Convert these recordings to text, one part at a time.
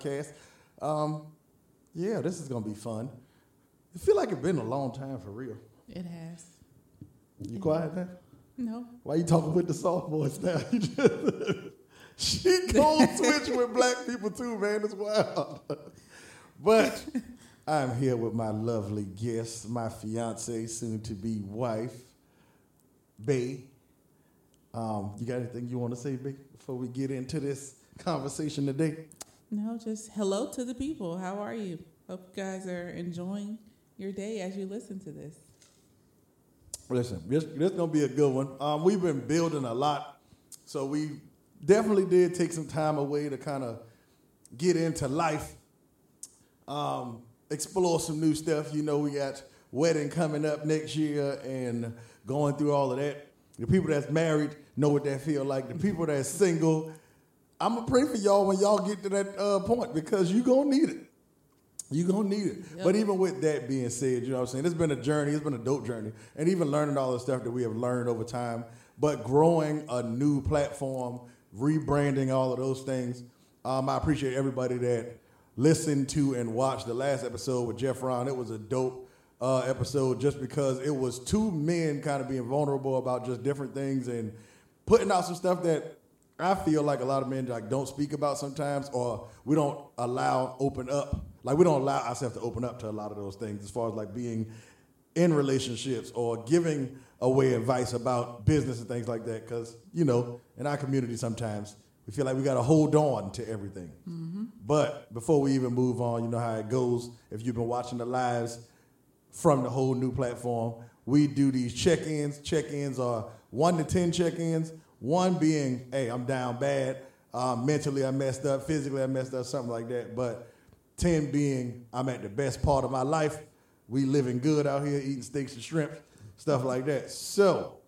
Podcast. Um, yeah, this is gonna be fun. I feel like it's been a long time for real. It has. You quiet now? No. Why you talking with the soft voice now? She cold switch with black people too, man. It's wild. But I'm here with my lovely guest, my fiance, soon to be wife, Bay. Um, you got anything you want to say, Bay, before we get into this conversation today? No, just hello to the people. How are you? Hope you guys are enjoying your day as you listen to this. Listen, this this gonna be a good one. Um, we've been building a lot, so we definitely did take some time away to kind of get into life, um, explore some new stuff. You know, we got wedding coming up next year and going through all of that. The people that's married know what that feel like. The people that's single, I'm gonna pray for y'all when y'all get to that uh, point because you're gonna need it. You're gonna need it. Yep. But even with that being said, you know what I'm saying? It's been a journey, it's been a dope journey. And even learning all the stuff that we have learned over time, but growing a new platform, rebranding all of those things. Um, I appreciate everybody that listened to and watched the last episode with Jeff Ron. It was a dope uh, episode just because it was two men kind of being vulnerable about just different things and putting out some stuff that I feel like a lot of men like don't speak about sometimes, or we don't allow open up. Like we don't allow ourselves to open up to a lot of those things, as far as like being in relationships or giving away advice about business and things like that. Because you know, in our community, sometimes we feel like we got to hold on to everything. Mm-hmm. But before we even move on, you know how it goes. If you've been watching the lives from the whole new platform. We do these check-ins. Check-ins are one to ten check-ins. One being, hey, I'm down bad. Um, mentally, I messed up. Physically, I messed up. Something like that. But ten being, I'm at the best part of my life. We living good out here, eating steaks and shrimp, stuff like that. So,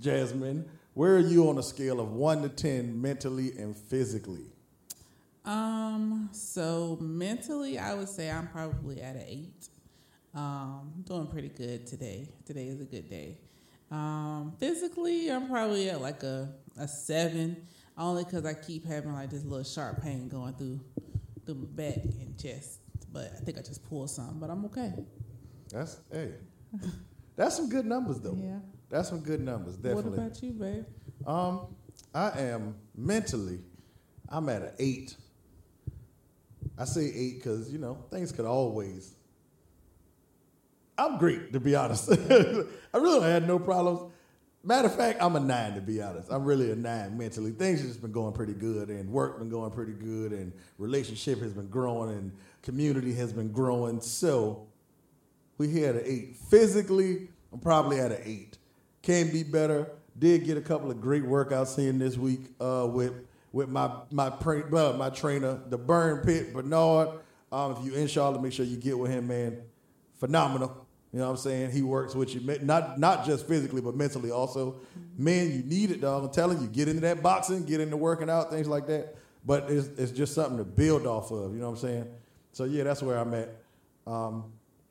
Jasmine, where are you on a scale of one to ten, mentally and physically? Um, so mentally, I would say I'm probably at an eight. Um, doing pretty good today. Today is a good day. Um, physically, I'm probably at like a, a seven, only because I keep having like this little sharp pain going through through my back and chest. But I think I just pulled some, but I'm okay. That's hey, that's some good numbers though. Yeah. That's some good numbers, definitely. What about you, babe? Um, I am mentally, I'm at an eight. I say eight because you know things could always. I'm great to be honest. I really had no problems. Matter of fact, I'm a nine to be honest. I'm really a nine mentally. Things have just been going pretty good, and work been going pretty good, and relationship has been growing, and community has been growing. So we here at an eight. Physically, I'm probably at an eight. Can be better. Did get a couple of great workouts in this week uh, with with my my pra- uh, my trainer, the Burn Pit Bernard. Um, if you in Charlotte, make sure you get with him, man. Phenomenal. You know what I'm saying? He works with you, not not just physically, but mentally also. Man, you need it, dog. I'm telling you, get into that boxing, get into working out, things like that. But it's, it's just something to build off of. You know what I'm saying? So yeah, that's where I'm at, um,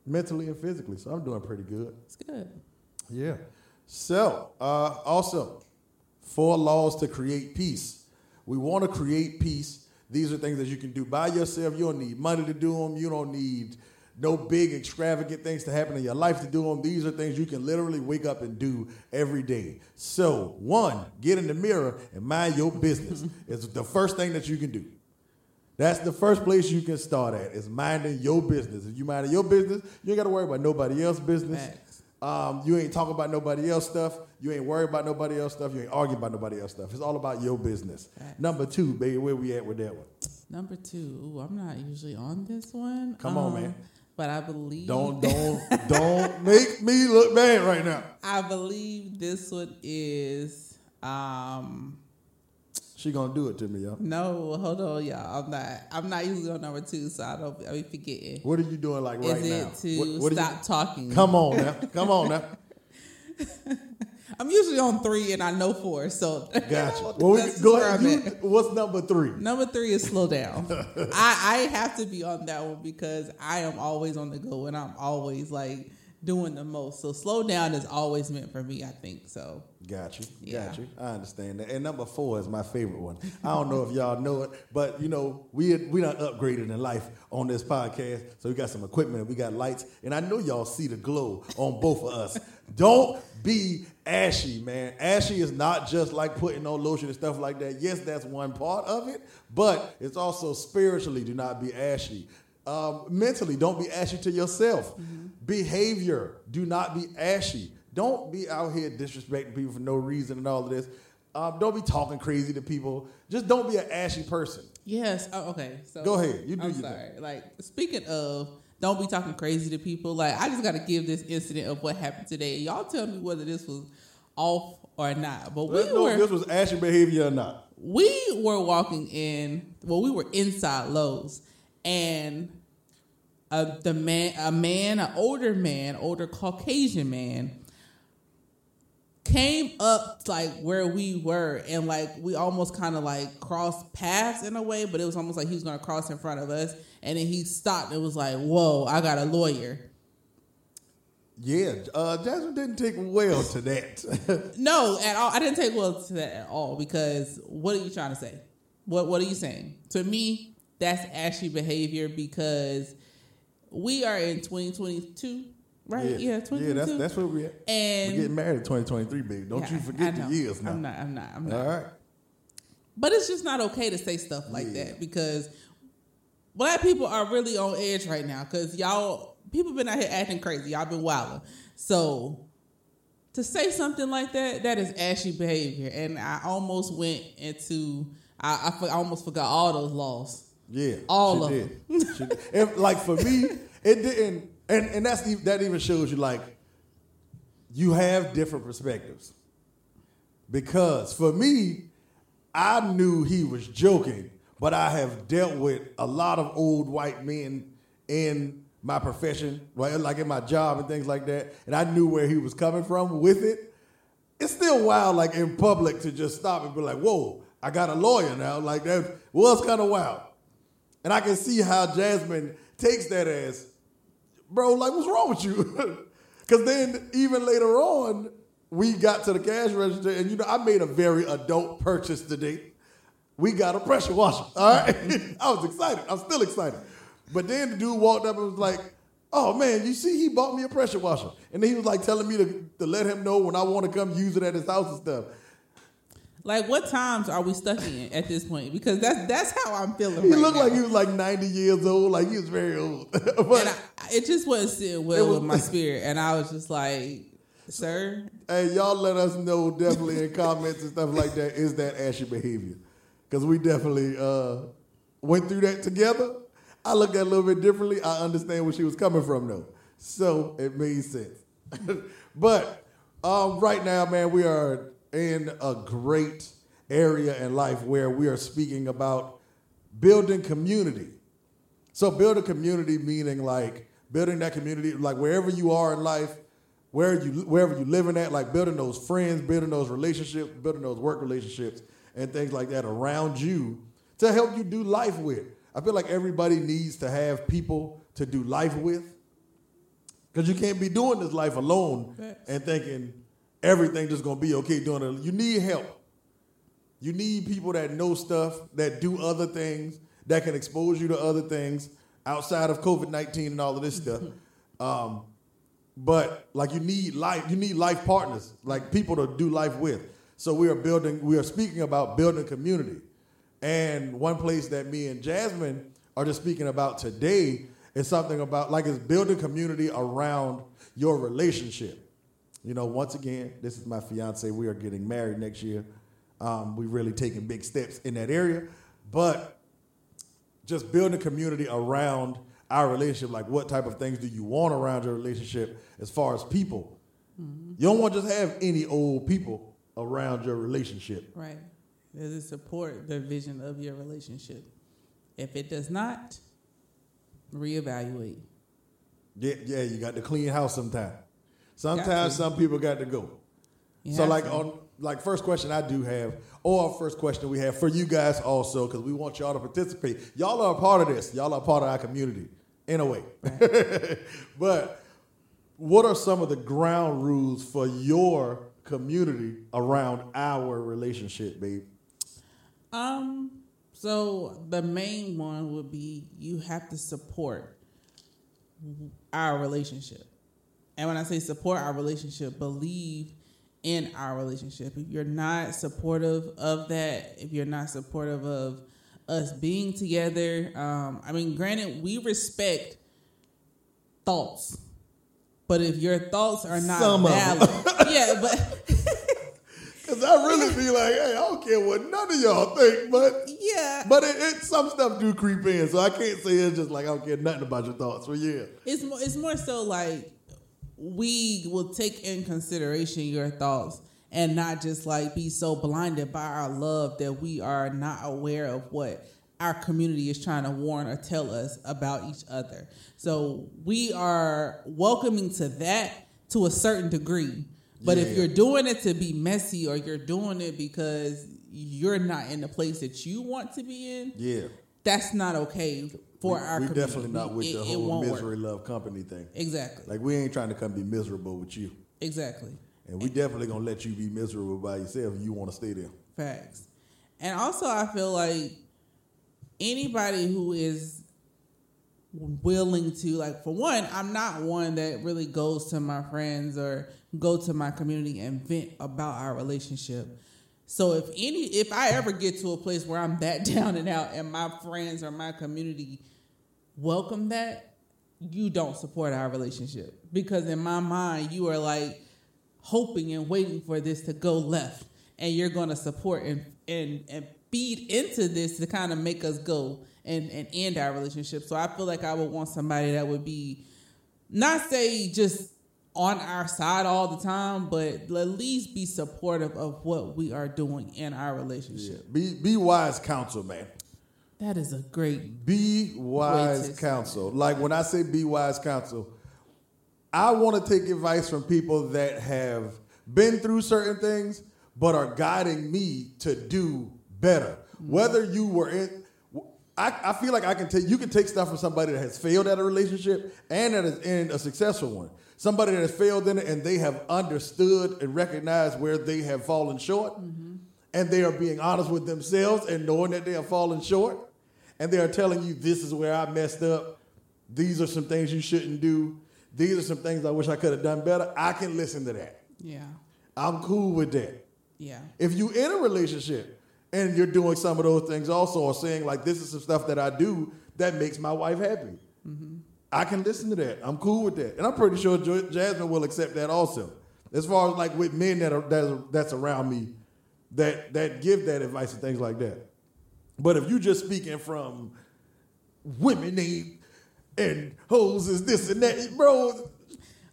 mentally and physically. So I'm doing pretty good. It's good. Yeah. So, uh, also, four laws to create peace. We want to create peace. These are things that you can do by yourself. You don't need money to do them. You don't need no big extravagant things to happen in your life to do them. These are things you can literally wake up and do every day. So, one, get in the mirror and mind your business. it's the first thing that you can do. That's the first place you can start at is minding your business. If you minding your business, you ain't got to worry about nobody else's business. Um, you ain't talking about nobody else stuff. You ain't worried about nobody else stuff. You ain't arguing about nobody else stuff. It's all about your business. Facts. Number two, baby, where we at with that one? Number two. Ooh, I'm not usually on this one. Come on, Um, man. But I believe Don't don't don't make me look bad right now. I believe this one is um She gonna do it to me, y'all. no, hold on, y'all. I'm not I'm not usually on number two, so I don't I be forgetting. What are you doing like right is now? it to What- what stop talking? Come on now. Come on now. I'm usually on three and I know four, so Gotcha. Well, we, go ahead. You, what's number three? Number three is slow down. I, I have to be on that one because I am always on the go and I'm always like doing the most. So slow down is always meant for me, I think. So Got you. Yeah. Got you. I understand that. And number four is my favorite one. I don't know if y'all know it, but you know, we we not upgraded in life on this podcast. So we got some equipment, we got lights, and I know y'all see the glow on both of us. Don't be ashy, man. Ashy is not just like putting on lotion and stuff like that. Yes, that's one part of it, but it's also spiritually do not be ashy. Um, mentally, don't be ashy to yourself. Behavior, do not be ashy. Don't be out here disrespecting people for no reason and all of this. Um, don't be talking crazy to people. Just don't be an ashy person. yes, oh, okay. So Go ahead. You do I'm sorry. Like speaking of, don't be talking crazy to people. Like I just got to give this incident of what happened today. Y'all tell me whether this was off or not. But we know were if this was ashy behavior or not. we were walking in well we were inside Lowe's and a, the man a man an older man older Caucasian man came up like where we were and like we almost kind of like crossed paths in a way but it was almost like he was going to cross in front of us and then he stopped and was like whoa I got a lawyer Yeah, uh, Jasmine didn't take well to that. No, at all. I didn't take well to that at all because what are you trying to say? What What are you saying? To me, that's ashy behavior because we are in 2022, right? Yeah, 2022. yeah, that's that's where we at. and We're getting married in 2023, baby. Don't Yeah, you forget know. the years now. I'm not. I'm not. I'm not. All right. But it's just not okay to say stuff like Yeah. that because black people are really on edge right now because y'all people been out here acting crazy. Y'all been wilding. So to say something like that, that is ashy behavior. And I almost went into I, I, I almost forgot all those laws. Yeah, All she of did. She did. And, like for me, it didn't, and and that's that even shows you like you have different perspectives. Because for me, I knew he was joking, but I have dealt with a lot of old white men in my profession, right? Like in my job and things like that, and I knew where he was coming from with it. It's still wild, like in public, to just stop and be like, "Whoa, I got a lawyer now." Like that was kind of wild. And I can see how Jasmine takes that as, bro, like, what's wrong with you? Because then, even later on, we got to the cash register, and you know, I made a very adult purchase today. We got a pressure washer. All right. I was excited. I'm still excited. But then the dude walked up and was like, oh man, you see, he bought me a pressure washer. And then he was like telling me to, to let him know when I want to come use it at his house and stuff. Like what times are we stuck in at this point? Because that's that's how I'm feeling. He right looked now. like he was like 90 years old, like he was very old. but and I, it just wasn't sitting well was- with my spirit, and I was just like, "Sir, Hey, y'all let us know definitely in comments and stuff like that. Is that ashy behavior? Because we definitely uh, went through that together. I look at it a little bit differently. I understand where she was coming from, though. So it made sense. but um, right now, man, we are in a great area in life where we are speaking about building community. So build a community meaning like building that community, like wherever you are in life, where you wherever you living at, like building those friends, building those relationships, building those work relationships, and things like that around you to help you do life with. I feel like everybody needs to have people to do life with. Because you can't be doing this life alone and thinking everything just gonna be okay doing it. You need help. You need people that know stuff, that do other things, that can expose you to other things outside of COVID nineteen and all of this stuff. Um, but like you need life, you need life partners, like people to do life with. So we are building, we are speaking about building community. And one place that me and Jasmine are just speaking about today is something about like it's building community around your relationship. You know, once again, this is my fiance. We are getting married next year. Um, we really taking big steps in that area, but just building a community around our relationship. Like, what type of things do you want around your relationship as far as people? You don't want to just have any old people around your relationship. right? Does it support the vision of your relationship? If it does not, reevaluate. Yeah, yeah, you got to clean house sometime. Sometimes some people got to go. You so like to. on like first question I do have, or first question we have for you guys also, because we want y'all to participate. Y'all are a part of this. Y'all are part of our community in a way. but what are some of the ground rules for your community around our relationship, babe? Um, so the main one would be you have to support our relationship. And when I say support our relationship, believe in our relationship. If you're not supportive of that, if you're not supportive of us being together, um, I mean, granted, we respect thoughts, but if your thoughts are not Some valid, yeah, but Because I really be like, hey, I don't care what none of y'all think, but yeah, but it, it some stuff do creep in, so I can't say it's just like I don't care nothing about your thoughts. But yeah, It's more, it's more so like we will take in consideration your thoughts and not just like be so blinded by our love that we are not aware of what our community is trying to warn or tell us about each other. So we are welcoming to that to a certain degree. But if you're doing it to be messy or you're doing it because you're not in the place that you want to be in, yeah. That's not okay for we, our we community. definitely not with It- the whole won't work. misery love company thing. Exactly. Like we ain't trying to come be miserable with you, Exactly. and we definitely gonna let you be miserable by yourself. if You want to stay there. Facts. And also, I feel like anybody who is willing to, like, for one, I'm not one that really goes to my friends or go to my community and vent about our relationship. So if any, if I ever get to a place where I'm that down and out, and my friends or my community welcome that, you don't support our relationship. Because in my mind you are like hoping and waiting for this to go left. And you're going to support and, and and feed into this to kind of make us go and and end our relationship. So i feel like i would want somebody that would be not say just on our side all the time but at least be supportive of what we are doing in our relationship Be be wise counsel, man. that is a great Be wise counsel. Like when I say be wise counsel, I want to take advice from people that have been through certain things, but are guiding me to do better. Mm-hmm. Whether you were in, I, I feel like I can take. You can take stuff from somebody that has failed at a relationship and that is in a successful one. Somebody that has failed in it and they have understood and recognized where they have fallen short, mm-hmm. and they are being honest with themselves and knowing that they have fallen short, and they are telling you this is where I messed up. These are some things you shouldn't do. These are some things I wish I could have done better. I can listen to that. yeah I'm cool with that. yeah If you in a relationship and you're doing some of those things also, or saying like this is some stuff that I do that makes my wife happy, mm-hmm. I can listen to that. I'm cool with that, and I'm pretty sure Jasmine will accept that also. As far as like with men that are that's, that's around me, that that give that advice and things like that. But if you just speaking from women ain't and hoes is this and that, bro.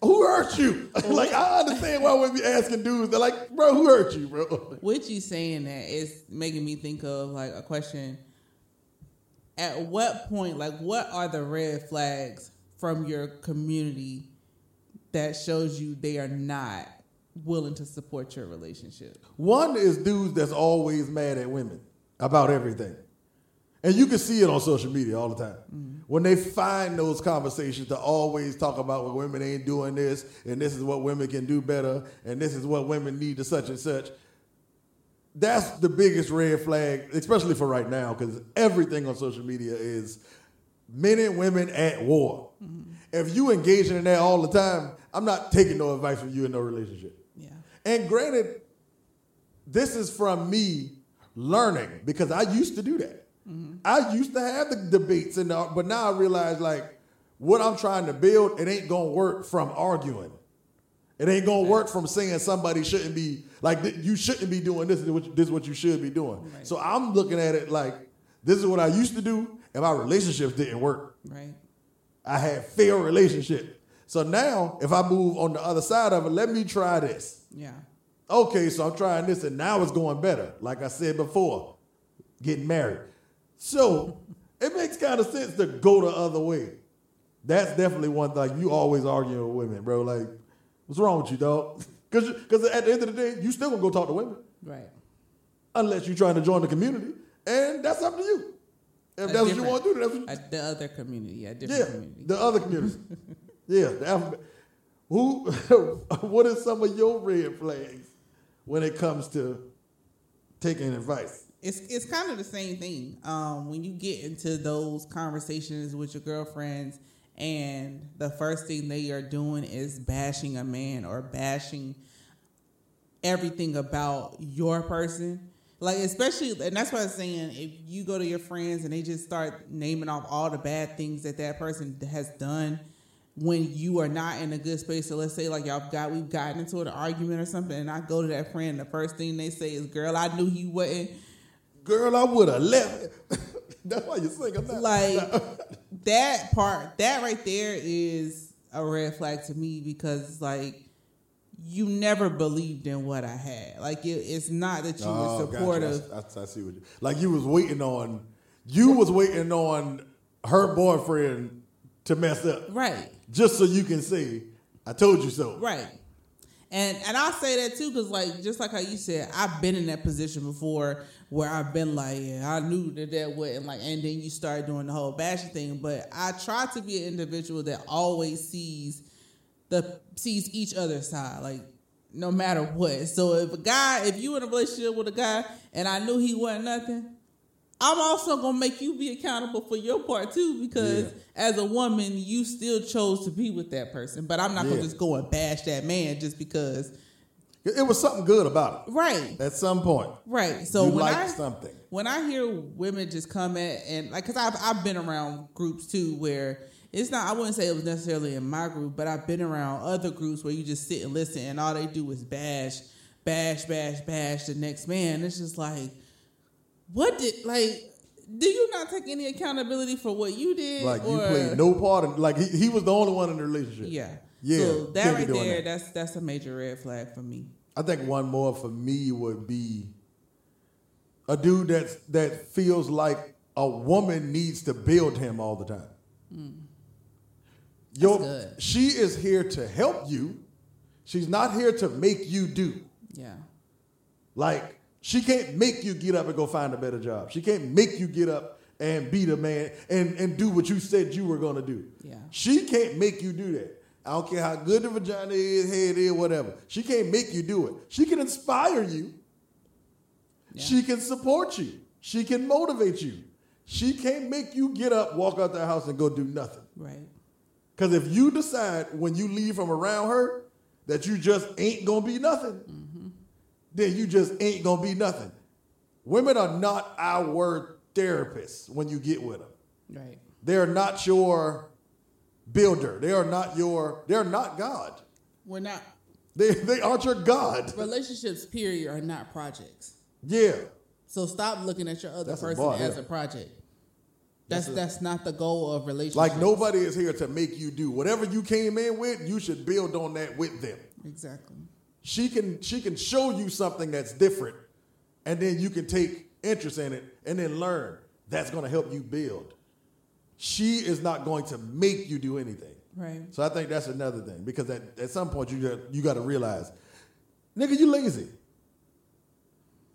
Who hurt you? like I understand why women be asking dudes. They're like, bro, who hurt you, bro? with you saying that is making me think of like a question at what point like what are the red flags from your community that shows you they are not willing to support your relationship One is dudes that's always mad at women about everything. And you can see it on social media all the time. Mm-hmm. When they find those conversations to always talk about well, women ain't doing this, and this is what women can do better, and this is what women need to such and such. That's the biggest red flag, especially for right now, because everything on social media is men and women at war. Mm-hmm. If you engaging in that all the time, I'm not taking no advice from you in no relationship. yeah And granted, this is from me learning because I used to do that. Mm-hmm. I used to have the debates, and the, but now I realize like what I'm trying to build, it ain't gonna work from arguing. It ain't gonna work from saying somebody shouldn't be like you shouldn't be doing this. This is what you, this is what you should be doing. Right. So I'm looking at it like this is what I used to do, and my relationships didn't work. right I had failed relationship. So now, if I move on the other side of it, let me try this. yeah Okay, so I'm trying this, and now it's going better. Like I said before, getting married. So it makes kind of sense to go the other way. That's definitely one thing. You always arguing with women, bro. Like, what's wrong with you, dog? Because because at the end of the day, you still gonna go talk to women right unless you're trying to join the community, and that's up to you. If A that's what you want to do, that's what Uh, the other community yeah different yeah, community the other community. yeah, the alphabet. who? what are some of your red flags when it comes to taking advice? It's it's kind of the same thing. Um, when you get into those conversations with your girlfriends, and the first thing they are doing is bashing a man or bashing everything about your person. Like especially, and that's why I'm saying if you go to your friends and they just start naming off all the bad things that that person has done when you are not in a good space. So let's say like y'all got we've gotten into an argument or something, and I go to that friend, the first thing they say is, "Girl, I knew he wasn't." Girl, I would have left. that's why you sing. I'm not, like that part, that right there is a red flag to me because like you never believed in what I had. Like it, it's not that you Oh, were gotcha. supportive. I, I, I see what you like. You was waiting on, you was waiting on her boyfriend to mess up, Right, just so you can say, "I told you so." right. And and I say that too because like just like how you said, I've been in that position before where I've been like, yeah, I knew that that wasn't like, and then you start doing the whole bashing thing. But I try to be an individual that always sees the sees each other's side, like no matter what. So if a guy, if you in a relationship with a guy and I knew he wasn't nothing, I'm also gonna make you be accountable for your part too, because Yeah. as a woman, you still chose to be with that person. But I'm not Yeah. gonna just go and bash that man just because. It was something good about it Right, at some point. right. So you when I something. when I hear women just come at and like, cause I've I've been around groups too where it's not. I wouldn't say it was necessarily in my group, but I've been around other groups where you just sit and listen, and all they do is bash, bash, bash, bash the next man. It's just like, what did like? Do you not take any accountability for what you did? Like you played no part in. Like he, he was the only one in the relationship. Yeah, Yeah, So that right there, that. that's that's a major red flag for me. I think one more for me would be a dude that that feels like a woman needs to build him all the time. Your, Hmm. good. she is here to help you. She's not here to make you do. Yeah, Like she can't make you get up and go find a better job. She can't make you get up and be the man and, and do what you said you were gonna do. Yeah. She can't make you do that. I don't care how good the vagina is, head is, whatever. She can't make you do it. She can inspire you. Yeah. She can support you. She can motivate you. She can't make you get up, walk out the house, and go do nothing. right. Because if you decide when you leave from around her that you just ain't gonna be nothing, mm. Then you just ain't gonna be nothing. Women are not our therapists when you get with them. Right. They are not your builder. They are not your. They are not God. We're not They they aren't your God. relationships. Period are not projects. Yeah. So stop looking at your other That's a person bar, as yeah. a project. That's That's a- that's not the goal of relationships. Like nobody is here to make you do whatever you came in with. You should build on that with them. Exactly. She can she can show you something that's different and then you can take interest in it and then learn. That's going to help you build. She is not going to make you do anything. Right. so i think that's another thing because at, at some point you got you got to realize nigga you lazy.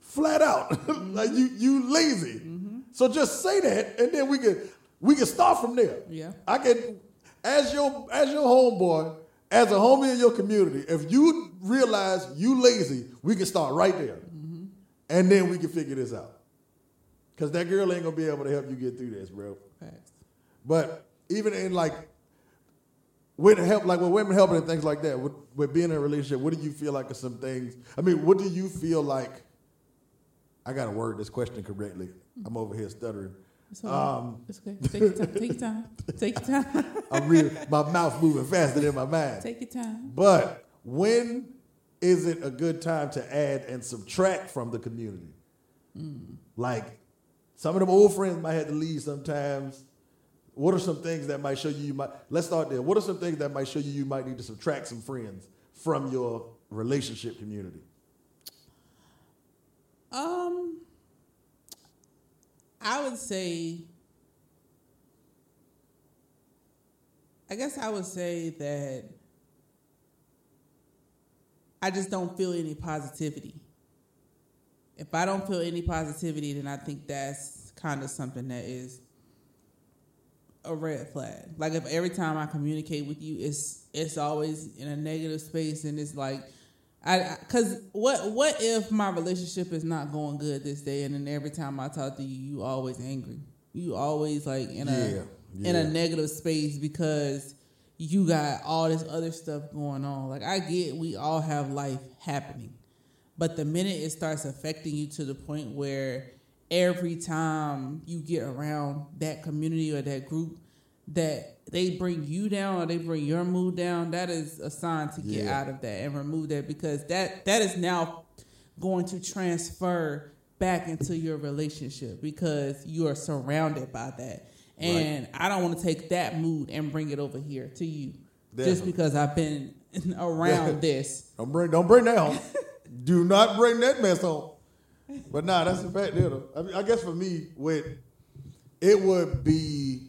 Flat out. Mm-hmm. Like you you lazy. Mm-hmm. So just say that and then we can we can start from there. Yeah. i can as your as your homeboy as a homie in your community if you realize you lazy we can start right there mm-hmm. and then we can figure this out because that girl ain't gonna be able to help you get through this bro Facts. but even in like with help, like with women helping and things like that, with, with being in a relationship, what do you feel like are some things? I mean, what do you feel like? I gotta word this question correctly. Mm-hmm. I'm over here stuttering. It's, Um, it's okay. Take your time. Take your time. Take your time. I'm really my mouth moving faster than my mind. Take your time. But when is it a good time to add and subtract from the community? Like some of them old friends might have to leave sometimes. What are some things that might show you you might let's start there. What are some things that might show you you might need to subtract some friends from your relationship community? Um, I would say, I guess I would say that I just don't feel any positivity. If I don't feel any positivity, then I think that's kind of something that is a red flag. Like if every time I communicate with you, it's it's always in a negative space, and it's like, I because what what if my relationship is not going good this day, and then every time I talk to you, you always angry, you always like in a Yeah, in a negative space because you got all this other stuff going on. Like I get, we all have life happening, but the minute it starts affecting you to the point where every time you get around that community or that group that they bring you down or they bring your mood down that is a sign to get Yeah. out of that and remove that because that that is now going to transfer back into your relationship because you are surrounded by that and i don't want to take that mood and bring it over here to you just because i've been around this Don't bring don't bring that home. Do not bring that mess home. But nah, that's the fact. You know, I, mean, I guess for me, with it would be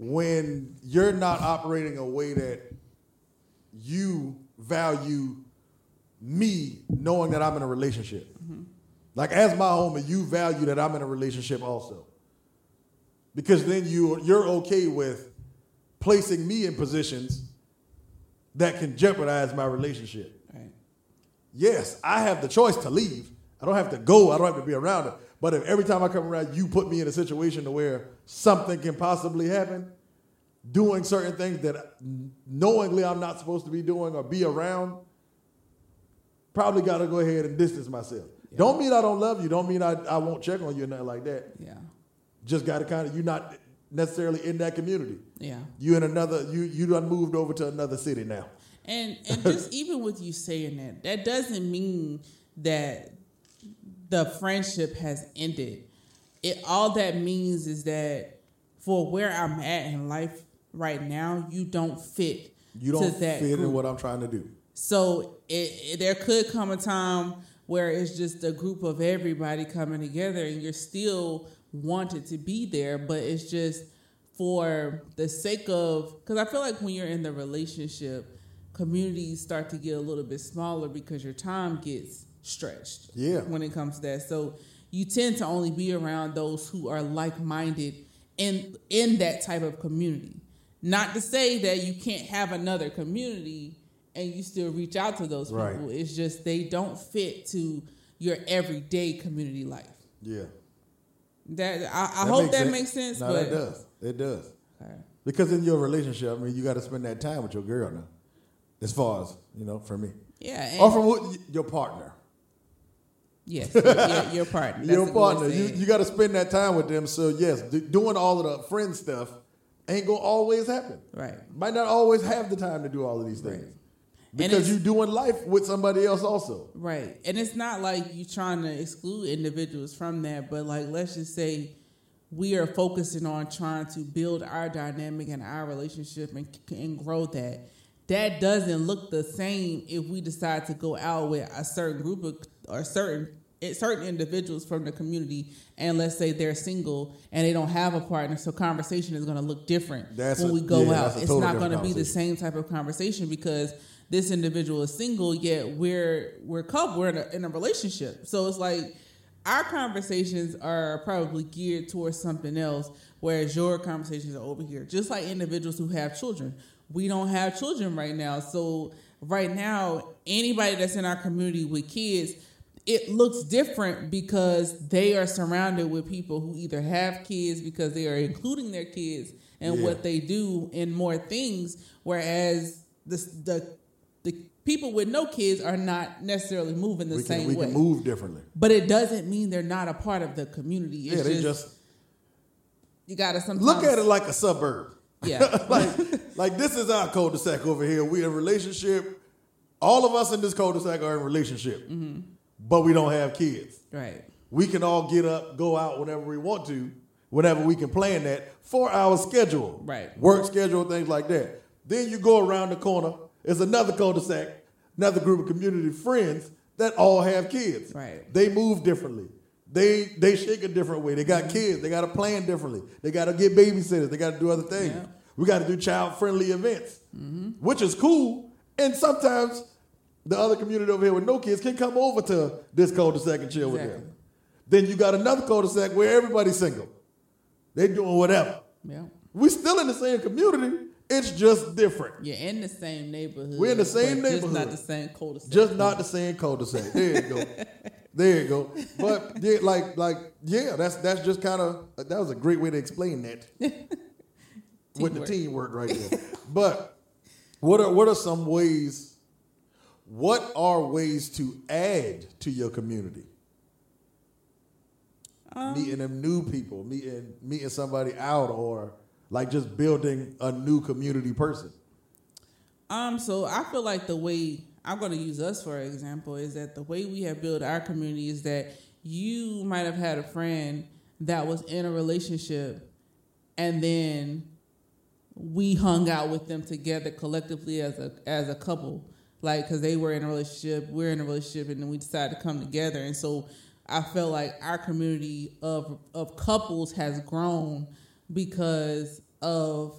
when you're not operating a way that you value me knowing that I'm in a relationship. Mm-hmm. Like as my homie, you value that I'm in a relationship also. Because then you you're okay with placing me in positions that can jeopardize my relationship. right Yes, I have the choice to leave. I don't have to go. I don't have to be around it. But if every time I come around, you put me in a situation to where something can possibly happen, doing certain things that knowingly I'm not supposed to be doing or be around, probably got to go ahead and distance myself. Don't mean I don't love you. Don't mean I, I won't check on you or nothing like that. yeah Just got to kind of, you're not necessarily in that community. yeah You in another, you you done moved over to another city now. And and just even with you saying that, that doesn't mean that the friendship has ended. It all that means is that for where I'm at in life right now, you don't fit You don't fit in what I'm trying to do. So it, it, there could come a time where it's just a group of everybody coming together, and you're still wanted to be there, but it's just for the sake of because I feel like when you're in the relationship, communities start to get a little bit smaller because your time gets stretched. Yeah. when it comes to that, so you tend to only be around those who are like minded in in that type of community. Not to say that you can't have another community and you still reach out to those Right. people. It's just they don't fit to your everyday community life. Yeah. That I, I hope that makes sense. No, but that does. It does. Because in your relationship, I mean, you got to spend that time with your girl now. As far as you know, for me, yeah, or from what, your partner, yes, your, your, partner. That's your partner, you, you got to spend that time with them. So yes, do, doing all of the friend stuff ain't gonna always happen. right. Might not always have the time to do all of these things Right. because you're doing life with somebody else also. Right. And it's not like you're trying to exclude individuals from that, but like let's just say we are focusing on trying to build our dynamic and our relationship and, and grow that. That doesn't look the same if we decide to go out with a certain group of or certain eh, certain individuals from the community and let's say they're single and they don't have a partner so conversation is going to look different That's when a- we go yeah, out. it's not going to be the same type of conversation because this individual is single yet we're we're couple we're in a, in a relationship. So it's like our conversations are probably geared towards something else whereas your conversations are over here. Just like individuals who have children we don't have children right now so right now anybody that's in our community with kids it looks different because they are surrounded with people who either have kids because they are including their kids and Yeah. what they do in more things whereas the the the people with no kids are not necessarily moving the we same can we way can move differently. but it doesn't mean they're not a part of the community it's yeah, they just, just you gotta sometimes look at it like a suburb. Yeah like, like this is our cul-de-sac over here. We in a relationship. All of us in this cul-de-sac are in a relationship, Mm-hmm. but we don't have kids. right We can all get up, go out whenever we want to, whenever we can plan that for our schedule, Right. Work schedule, things like that. Then you go around the corner. It's another cul-de-sac, another group of community friends that all have kids. Right. They move differently. They they shake a different way. They got kids. They got to plan differently. They got to get babysitters. They got to do other things. Yeah. We got to do child friendly events, mm-hmm. which is cool. And sometimes the other community over here with no kids can come over to this cul-de-sac and chill with them. Then you got another cul-de-sac where everybody's single. They doing whatever. yeah We still in the same community. It's just different. You're in the same neighborhood. We're in the same neighborhood. Just not the same cul-de-sac. Just not the same cul-de-sac. There you go. there you go. But yeah, like like yeah, that's that's just kind of that was a great way to explain that with the Teamwork. right there. but what are what are some ways? What are ways to add to your community? Um, meeting them new people, meeting meeting somebody out, or like just building a new community person. Um, so I feel like the way I'm going to use us for example is that the way we have built our community is that you might have had a friend that was in a relationship, and then we hung out with them together collectively as a as a couple, like because they were in a relationship, we're in a relationship, and then we decided to come together, and so. I felt like our community of of couples has grown because of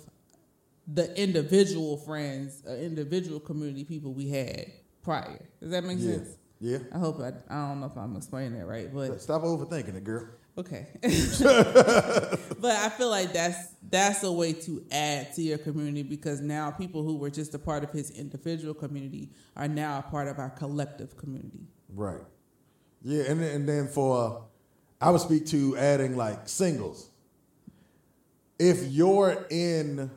the individual friends, uh, individual community people we had prior. Does that make Yeah, sense? yeah. I hope I. I don't know if I'm explaining that right, but Stop overthinking it, girl. okay. but I feel like that's that's a way to add to your community because now people who were just a part of his individual community are now a part of our collective community. Right. Yeah, and then- and then for uh, I would speak to adding like singles. If you're in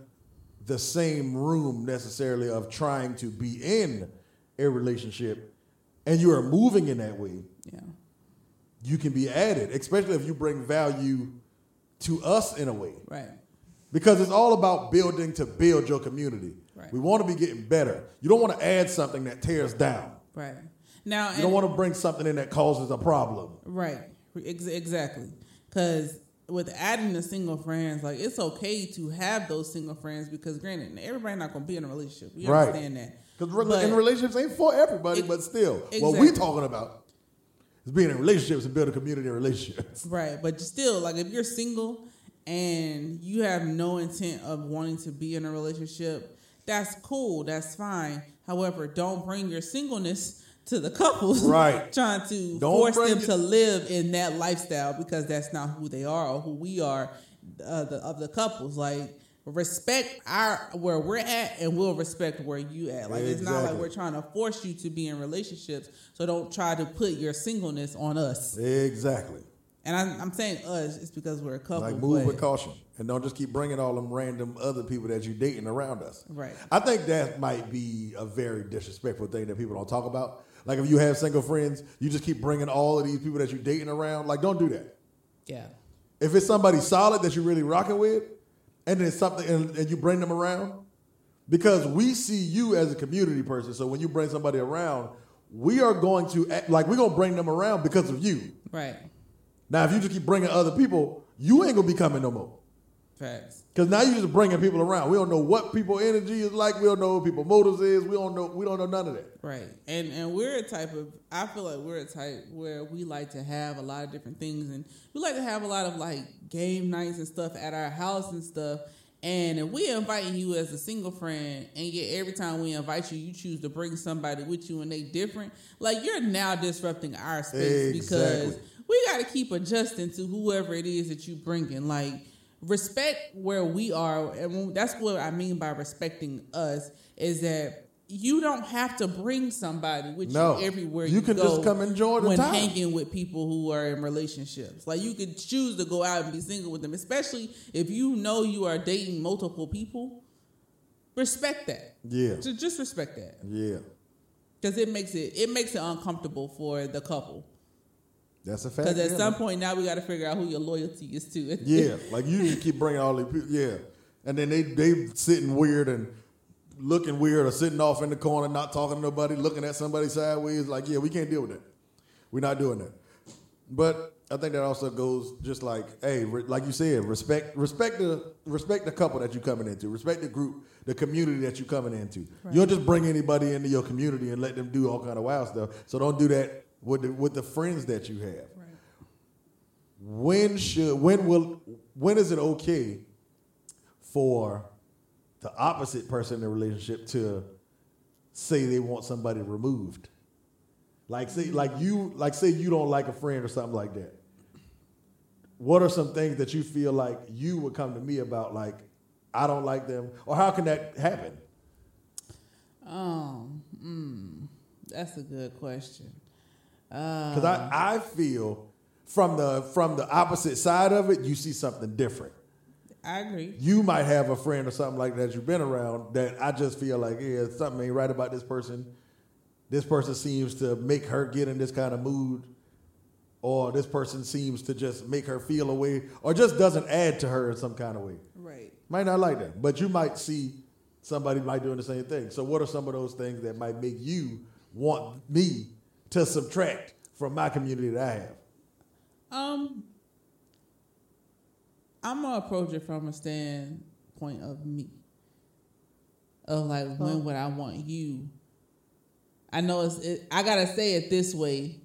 the same room necessarily of trying to be in a relationship and you are moving in that way, Yeah. you can be added, especially if you bring value to us in a way. Right. Because it's all about building to build your community. Right. We want to be getting better. You don't want to add something that tears down. Right. Now, You don't want to bring something in that causes a problem. Right. Ex- exactly. Because with adding the single friends, like it's okay to have those single friends because, granted, everybody not gonna be in a relationship. We Right. understand that. Because in relationships ain't for everybody, Ex- but still, what we exactly. talking about is being in relationships and building community relationships. Right. But still, like if you're single and you have no intent of wanting to be in a relationship, that's cool. That's fine. However, don't bring your singleness to the couples. Right. Trying to Don't force them it- to live in that lifestyle because that's not who they are or who we are uh, the, of the couples. Like respect our where we're at and we'll respect where you at. Like it's not like we're trying to force you to be in relationships. So don't try to put your singleness on us. Exactly. And I'm, I'm saying us, it's because we're a couple. Like move but- with caution and don't just keep bringing all them random other people that you're dating around us. Right. I think that might be a very disrespectful thing that people don't talk about. Like if you have single friends, you just keep bringing all of these people that you're dating around. Like don't do that. Yeah. If it's somebody solid that you're really rocking with, and then something, and, and you bring them around, because we see you as a community person. So when you bring somebody around, we are going to act, like we're gonna bring them around because of you. Right. Now, if you just keep bringing other people, you ain't gonna be coming no more. Facts. Because now you're just bringing people around. We don't know what people energy is like. We don't know what people motives is. We don't know. We don't know none of that. Right. And and we're a type of I feel like we're a type where we like to have a lot of different things and we like to have a lot of like game nights and stuff at our house and stuff. And if we invite you as a single friend, and yet every time we invite you, you choose to bring somebody with you and they different, like you're now disrupting our space because we got to keep adjusting to whoever it is that you bringing. Like respect where we are, and that's what I mean by respecting us is that you don't have to bring somebody with No. you everywhere You you, can just come enjoy the when time. hanging with people who are in relationships. Like you could choose to go out and be single with them, especially if you know you are dating multiple people. Respect that. Yeah. Ju- Just respect that Yeah. because it makes it it makes it uncomfortable for the couple. That's a fact. Because at yeah. some point now we got to figure out who your loyalty is to. Yeah, like you just keep bringing all these people. Yeah, and then they they sitting weird and looking weird or sitting off in the corner, not talking to nobody, looking at somebody sideways. Like, yeah, we can't deal with that. We're not doing that. But I think that also goes just like, hey, re- like you said, respect respect the respect the couple that you're coming into, respect the group, the community that you're coming into. You don't just bring anybody into your community and let them do all kind of wild stuff. So don't do that with the, with the friends that you have. When should when will when is it okay for the opposite person in the relationship to say they want somebody removed? Like say like you like say you don't like a friend or something like that. What are some things that you feel like you would come to me about like I don't like them, or how can that happen? Um, mm, that's a good question. Because I, uh. I feel from the from the opposite side of it, you see something different. I agree. You might have a friend or something like that you've been around that I just feel like, yeah, something ain't right about this person. This person seems to make her get in this kind of mood, or this person seems to just make her feel a way, or just doesn't add to her in some kind of way. Right. Might not like that, but you might see somebody might doing the same thing. So, what are some of those things that might make you want me to subtract from my community that I have? Um, I'm gonna approach it from a standpoint of me, of like when would I want you. I know it's. It, I gotta say it this way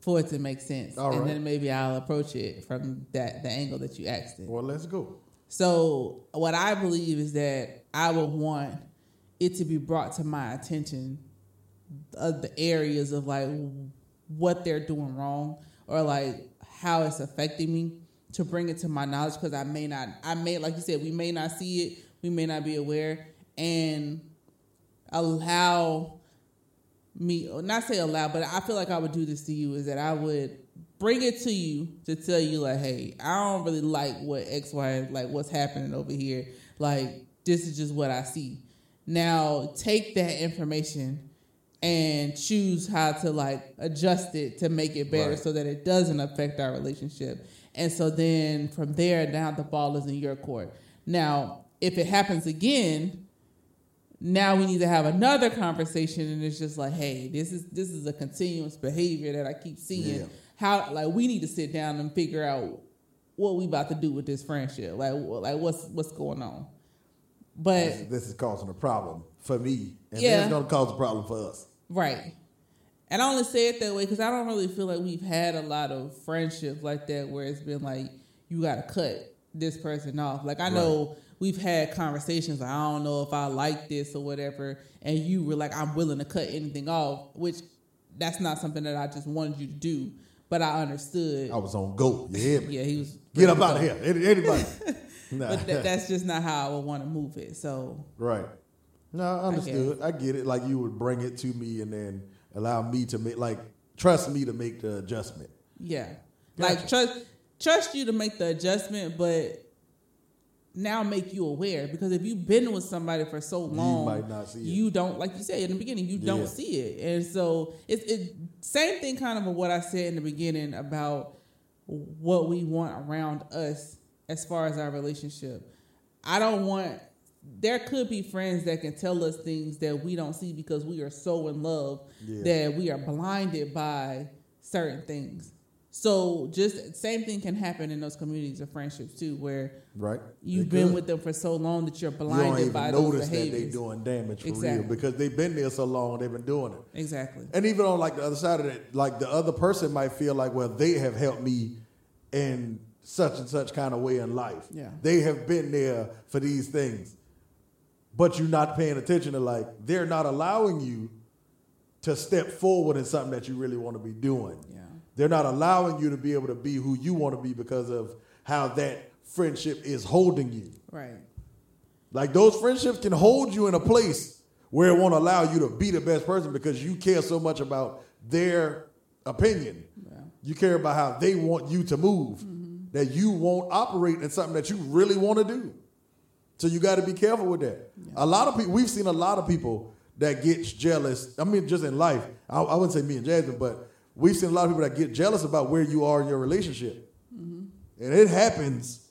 for it to make sense, All and then maybe I'll approach it from that the angle that you asked it. Well, let's go. So what I believe is that I would want it to be brought to my attention the areas of like what they're doing wrong or like how it's affecting me to bring it to my knowledge because I may not I may like you said we may not see it we may not be aware and allow me, not say allow but I feel like I would do this to you is that I would bring it to you to tell you like hey I don't really like what X Y like what's happening over here. Like this is just what I see. Now take that information and choose how to like adjust it to make it better Right. so that it doesn't affect our relationship. And so then from there now the ball is in your court. Now, if it happens again, now we need to have another conversation and it's just like, hey, this is this is a continuous behavior that I keep seeing. Yeah. How like we need to sit down and figure out what we about to do with this friendship. Like like what's what's going on. But This, this is causing a problem for me, and Yeah. going to cause a problem for us. Right. And I only say it that way because I don't really feel like we've had a lot of friendships like that where it's been like you got to cut this person off. Like I know we've had conversations. Like, I don't know if I like this or whatever, and you were like, I'm willing to cut anything off, which that's not something that I just wanted you to do, but I understood. I was on go. Yeah. Yeah, he was. Get up out of here. Anybody. nah. But that, that's just not how I would want to move it. So right. No, I understood. I get it. Like you would bring it to me and then allow me to make, like, trust me to make the adjustment. Yeah. Gotcha. Like trust trust you to make the adjustment, but now make you aware because if you've been with somebody for so long, might not see it. you don't like you said in the beginning, you Yeah. don't see it, and so it's it same thing kind of what I said in the beginning about what we want around us as far as our relationship. I don't want. There could be friends that can tell us things that we don't see because we are so in love Yeah. that we are blinded by certain things. So just same thing can happen in those communities of friendships too, where Right. you've They been could. with them for so long that you're You blinded even by those that behaviors. they doing damage for Exactly. real because they've been there so long. They've been doing it. Exactly. And even on like the other side of it, like the other person might feel like, well, they have helped me in such and such kind of way in life. Yeah. They have been there for these things. But you're not paying attention to like they're not allowing you to step forward in something that you really want to be doing. Yeah. They're not allowing you to be able to be who you want to be because of how that friendship is holding you. Right. Like those friendships can hold you in a place where it won't allow you to be the best person because you care so much about their opinion. Yeah. You care about how they want you to move mm-hmm. that you won't operate in something that you really want to do. So you got to be careful with that. A lot of people, we've seen a lot of people that get jealous. I mean, just in life. I, I wouldn't say me and Jasmine, but we've seen a lot of people that get jealous about where you are in your relationship. Mm-hmm. And it happens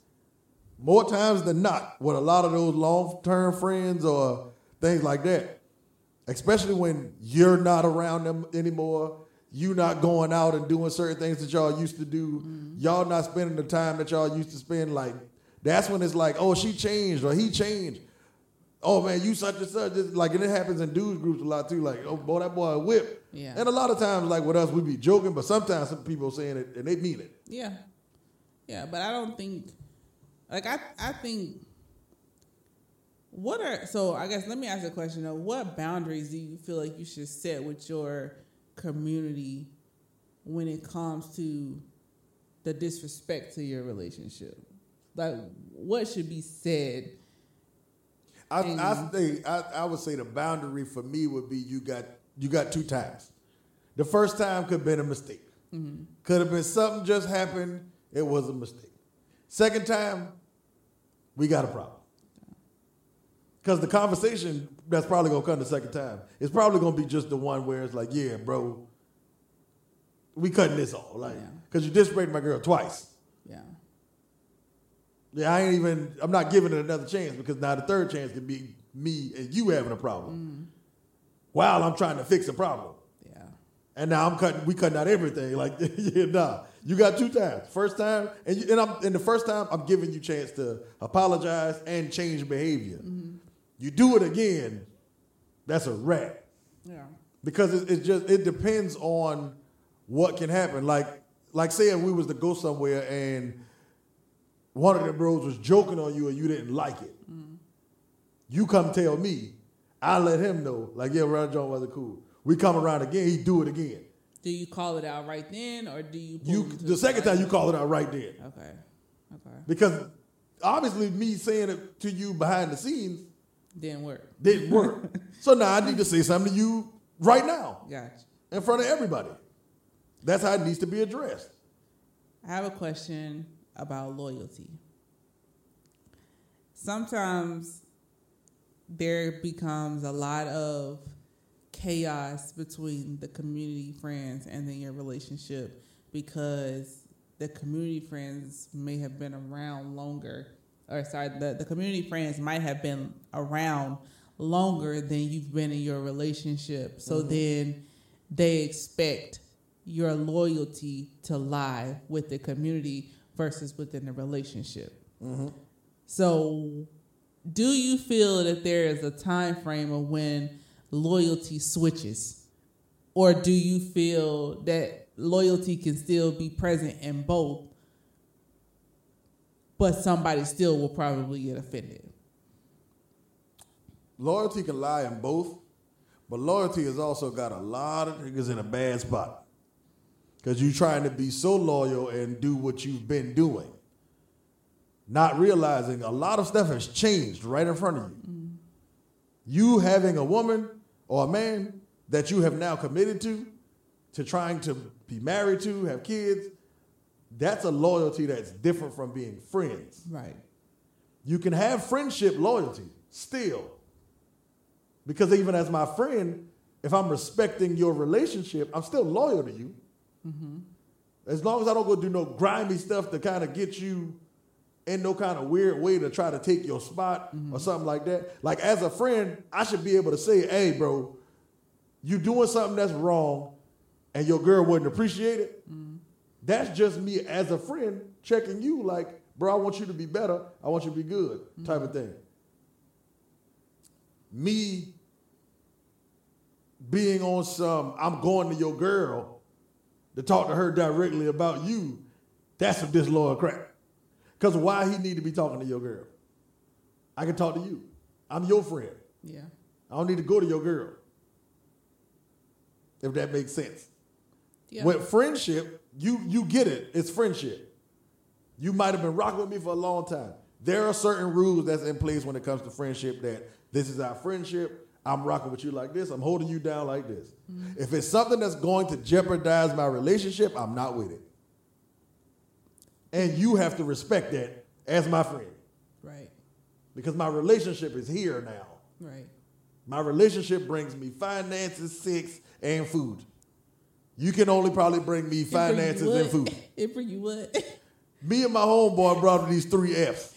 more times than not with a lot of those long term friends or things like that. Especially when you're not around them anymore. you're not going out and doing certain things that y'all used to do. Mm-hmm. Y'all not spending the time that y'all used to spend. Like that's when it's like, oh, she changed or he changed. Oh man, you such and such. It's like and it happens in dudes groups a lot too. Like, oh boy, that boy a whip. Yeah. And a lot of times, like with us, we be joking, but sometimes some people saying it and they mean it. Yeah. Yeah, but I don't think like I I think what are so I guess let me ask a question though. What boundaries do you feel like you should set with your community when it comes to the disrespect to your relationship? Like what should be said? I, And- I think I, I would say the boundary for me would be you got you got two times. The first time could have been a mistake. Mm-hmm. Could have been something just happened. It was a mistake. Second time, we got a problem. Because the conversation that's probably gonna come the second time is probably gonna be just the one where it's like, yeah, bro, we cutting this off, like, Yeah. because you disrespected my girl twice. Yeah. Yeah, I ain't even. I'm not giving it another chance because now the third chance could be me and you having a problem, mm. while I'm trying to fix a problem. Yeah. And now I'm cutting. We cutting out everything. Like, yeah, nah. You got two times. First time, and you, and I'm and the first time I'm giving you chance to apologize and change behavior. Mm-hmm. You do it again, that's a wrap Yeah. because it, it just it depends on what can happen. Like like saying we was to go somewhere and one of the bros was joking on you and you didn't like it. You come tell me, I let him know. Like yeah, Ron John wasn't cool. We come around again, he do it again. Do you call it out right then, or do you? You them to the second time you call it out right then Okay. Okay. because obviously me saying it to you behind the scenes Didn't work. didn't work. so now I need to say something to you right now Gotcha. in front of everybody. That's how it needs to be addressed. I have a question about loyalty. Sometimes there becomes a lot of chaos between the community friends and then your relationship because the community friends may have been around longer or sorry the, the community friends might have been around longer than you've been in your relationship so mm-hmm. then they expect your loyalty to lie with the community versus within the relationship. Mm-hmm. So do you feel that there is a time frame of when loyalty switches? Or do you feel that loyalty can still be present in both but somebody still will probably get offended? Loyalty can lie in both, but loyalty has also got a lot of niggas in a bad spot. Because you're trying to be so loyal and do what you've been doing, not realizing a lot of stuff has changed right in front of you. Mm-hmm. You having a woman or a man that you have now committed to, to trying to be married to, have kids, that's a loyalty that's different from being friends. right You can have friendship loyalty still. Because even as my friend, if I'm respecting your relationship, I'm still loyal to you. Mm-hmm. As long as I don't go do no grimy stuff to kind of get you in no kind of weird way to try to take your spot mm-hmm. or something like that. Like as a friend, I should be able to say, hey, bro, you doing something that's wrong and your girl wouldn't appreciate it. Mm-hmm. That's just me as a friend checking you like, bro, I want you to be better. I want you to be good, type of thing. Me being on some, I'm going to your girl to talk to her directly about you, that's some disloyal crap. Because why he need to be talking to your girl? I can talk to you. I'm your friend. yeah I don't need to go to your girl. If that makes sense. yeah With friendship, you you get it. It's friendship. You might have been rocking with me for a long time. There are certain rules that's in place when it comes to friendship that this is our friendship. I'm rocking with you like this. I'm holding you down like this. If it's something that's going to jeopardize my relationship, I'm not with it. And you have to respect that as my friend right because my relationship is here now. right My relationship brings me finances, sex, and food. You can only probably bring me It bring you finances and food. it bring you what Me and my homeboy brought these three F's.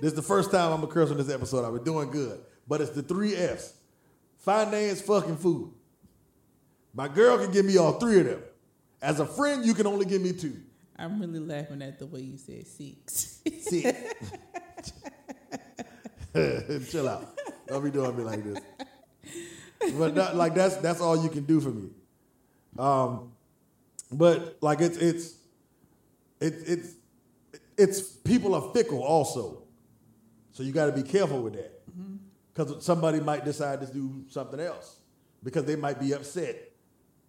This is the first time I'm a curse on this episode. I've been doing good. But it's the three F's. Finance, fucking food. My girl can give me all three of them. As a friend, you can only give me two. i'm really laughing at the way you said six Six. Chill out. Don't be doing me like this. But that, like that's that's all you can do for me. Um, but like it's it's it, it's it's people are fickle also, so you got to be careful with that because somebody might decide to do something else because they might be upset.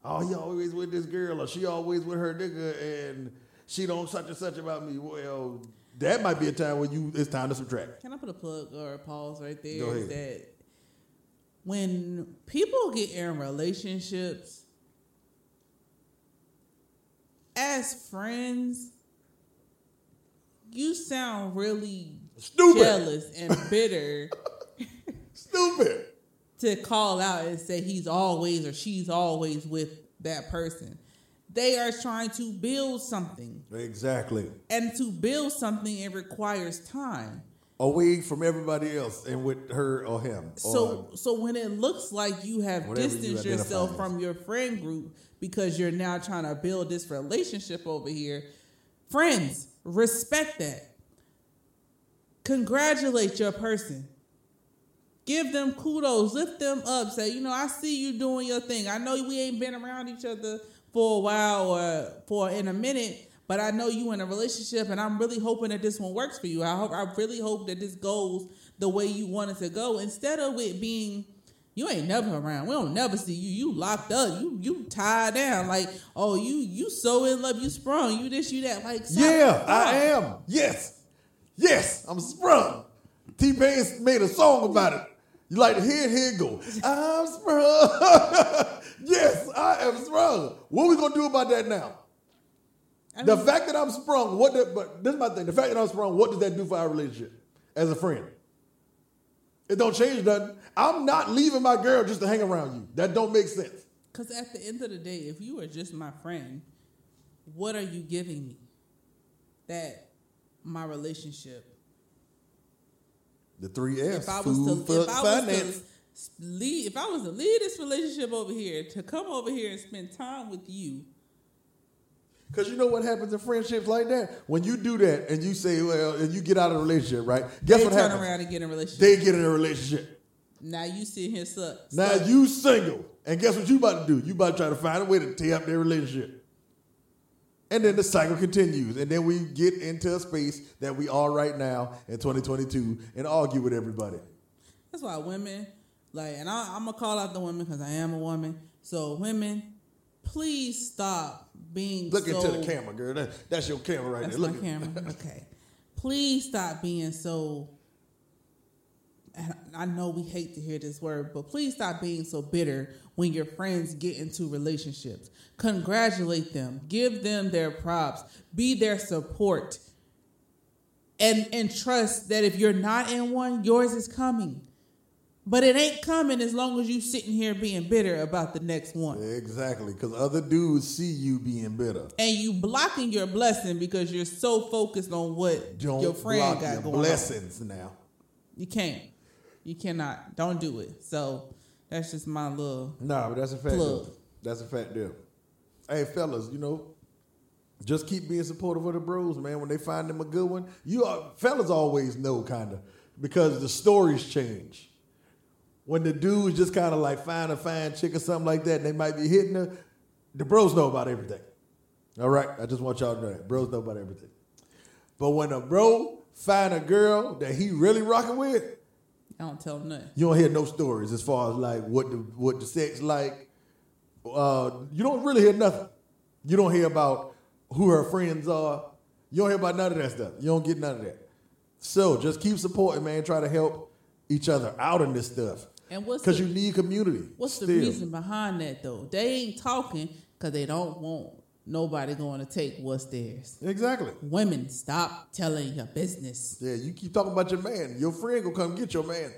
Oh, he always with this girl, or she always with her nigga, and she don't such and such about me. Well, that might be a time when you it's time to subtract. Can I put a plug or a pause right there? Go ahead. that when people get in relationships as friends, you sound really Stupid. jealous and bitter Stupid. to call out and say he's always or she's always with that person. They are trying to build something. Exactly. And to build something, it requires time. Away from everybody else and with her or him. So or, so when it looks like you have Whatever you distanced yourself from your friend group because you're now trying to build this relationship over here, friends, respect that. Congratulate your person. Give them kudos, lift them up. Say, you know, I see you doing your thing. I know we ain't been around each other for a while or for in a minute, but I know you in a relationship, and I'm really hoping that this one works for you. I hope, I really hope that this goes the way you want it to go. Instead of it being, you ain't never around. We don't never see you. You locked up. You you tied down. Like, oh, you you so in love. You sprung. You this. You that. Like, yeah, I am. Yes. Yes, I'm sprung. T Pain made a song about it. You like to hear? Here go. I'm sprung. yes, I am sprung. What are we gonna do about that now? I The fact that I'm sprung, what? The, but this is my thing. The fact that I'm sprung, what does that do for our relationship as a friend? It don't change nothing. I'm not leaving my girl just to hang around you. That don't make sense. Because at the end of the day, if you are just my friend, what are you giving me? That my relationship. The three F's. If I was food, to, if I was to lead, if I was to lead this relationship over here, to come over here and spend time with you, Because you know what happens in friendships like that? When you do that and you say, well, and you get out of the relationship, right? Guess they what turn happens? around and get in a relationship. They get in a relationship. now you sitting here suck. Now suck. you single. And guess what you about to do? You about to try to find a way to tear up their relationship. And then the cycle continues. And then we get into a space that we are right now in 2022 and argue with everybody. That's why women, like, and I, I'm gonna call out the women because I am a woman. So women, please stop being Look so, into the camera, girl. That, that's your camera right That's there. my Look at- camera. Okay. Please stop being so. And I know we hate to hear this word, but please stop being so bitter when your friends get into relationships. Congratulate them, give them their props, be their support, and and trust that if you're not in one, yours is coming. But it ain't coming as long as you sitting here being bitter about the next one. Exactly. Because other dudes see you being bitter. And you blocking your blessing because you're so focused on what Don't your friend got your going on. blessings now. You can't. You cannot. Don't do it. So that's just my little. Nah, but that's a fact. Plug. That's a fact there. Hey, fellas, you know, just keep being supportive of the bros, man. When they find them a good one, you are, fellas always know, kind of, because the stories change. When the dudes just kind of like find a fine chick or something like that, and they might be hitting her, the bros know about everything. All right, I just want y'all to know that bros know about everything. But when a bro find a girl that he really rocking with, I don't tell nothing. you don't hear no stories as far as like what the what the sex like. Uh, you don't really hear nothing. You don't hear about who her friends are. You don't hear about none of that stuff. You don't get none of that. So just keep supporting, man. Try to help each other out in this stuff And what's because you need community. what's the reason behind that though? They ain't talking because they don't want nobody going to take what's theirs. Exactly. Women, stop telling your business. Yeah, you keep talking about your man. Your friend gonna come get your man.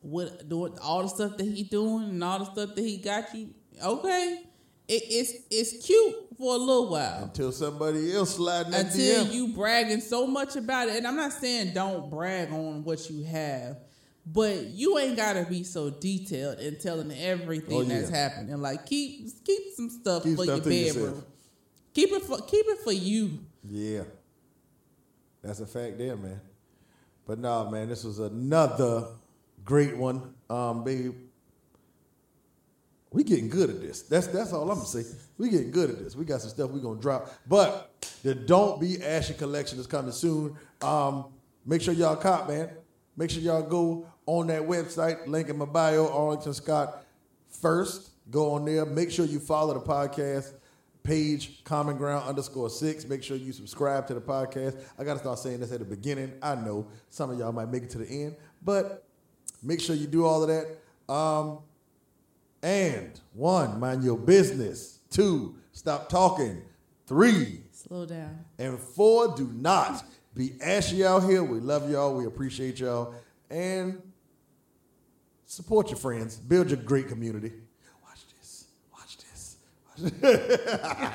What doing all the stuff that he doing and all the stuff that he got you? Okay, it, it's it's cute for a little while. Until somebody else slide in until DM. you bragging so much about it. And I'm not saying don't brag on what you have, but you ain't gotta be so detailed in telling everything Oh, yeah. that's happening. Like keep keep some stuff Keep for stuff your bedroom. Keep it for keep it for you. Yeah. That's a fact there, man. But nah, man, this was another great one. Um, babe. We getting good at this. That's that's all I'm gonna say. We getting good at this. We got some stuff we gonna drop. But the Don't Be Ashy collection is coming soon. Um, make sure y'all cop, man. Make sure y'all go on that website, link in my bio, Arlington Scott first. Go on there. Make sure you follow the podcast page, Common Ground underscore six. Make sure you subscribe to the podcast. I got to start saying this at the beginning. I know some of y'all might make it to the end, but make sure you do all of that. Um, and one, mind your business. Two, stop talking. Three, Slow down. and four, do not be ashy out here. We love y'all. We appreciate y'all. And support your friends. Build your great community. Watch this. Watch this.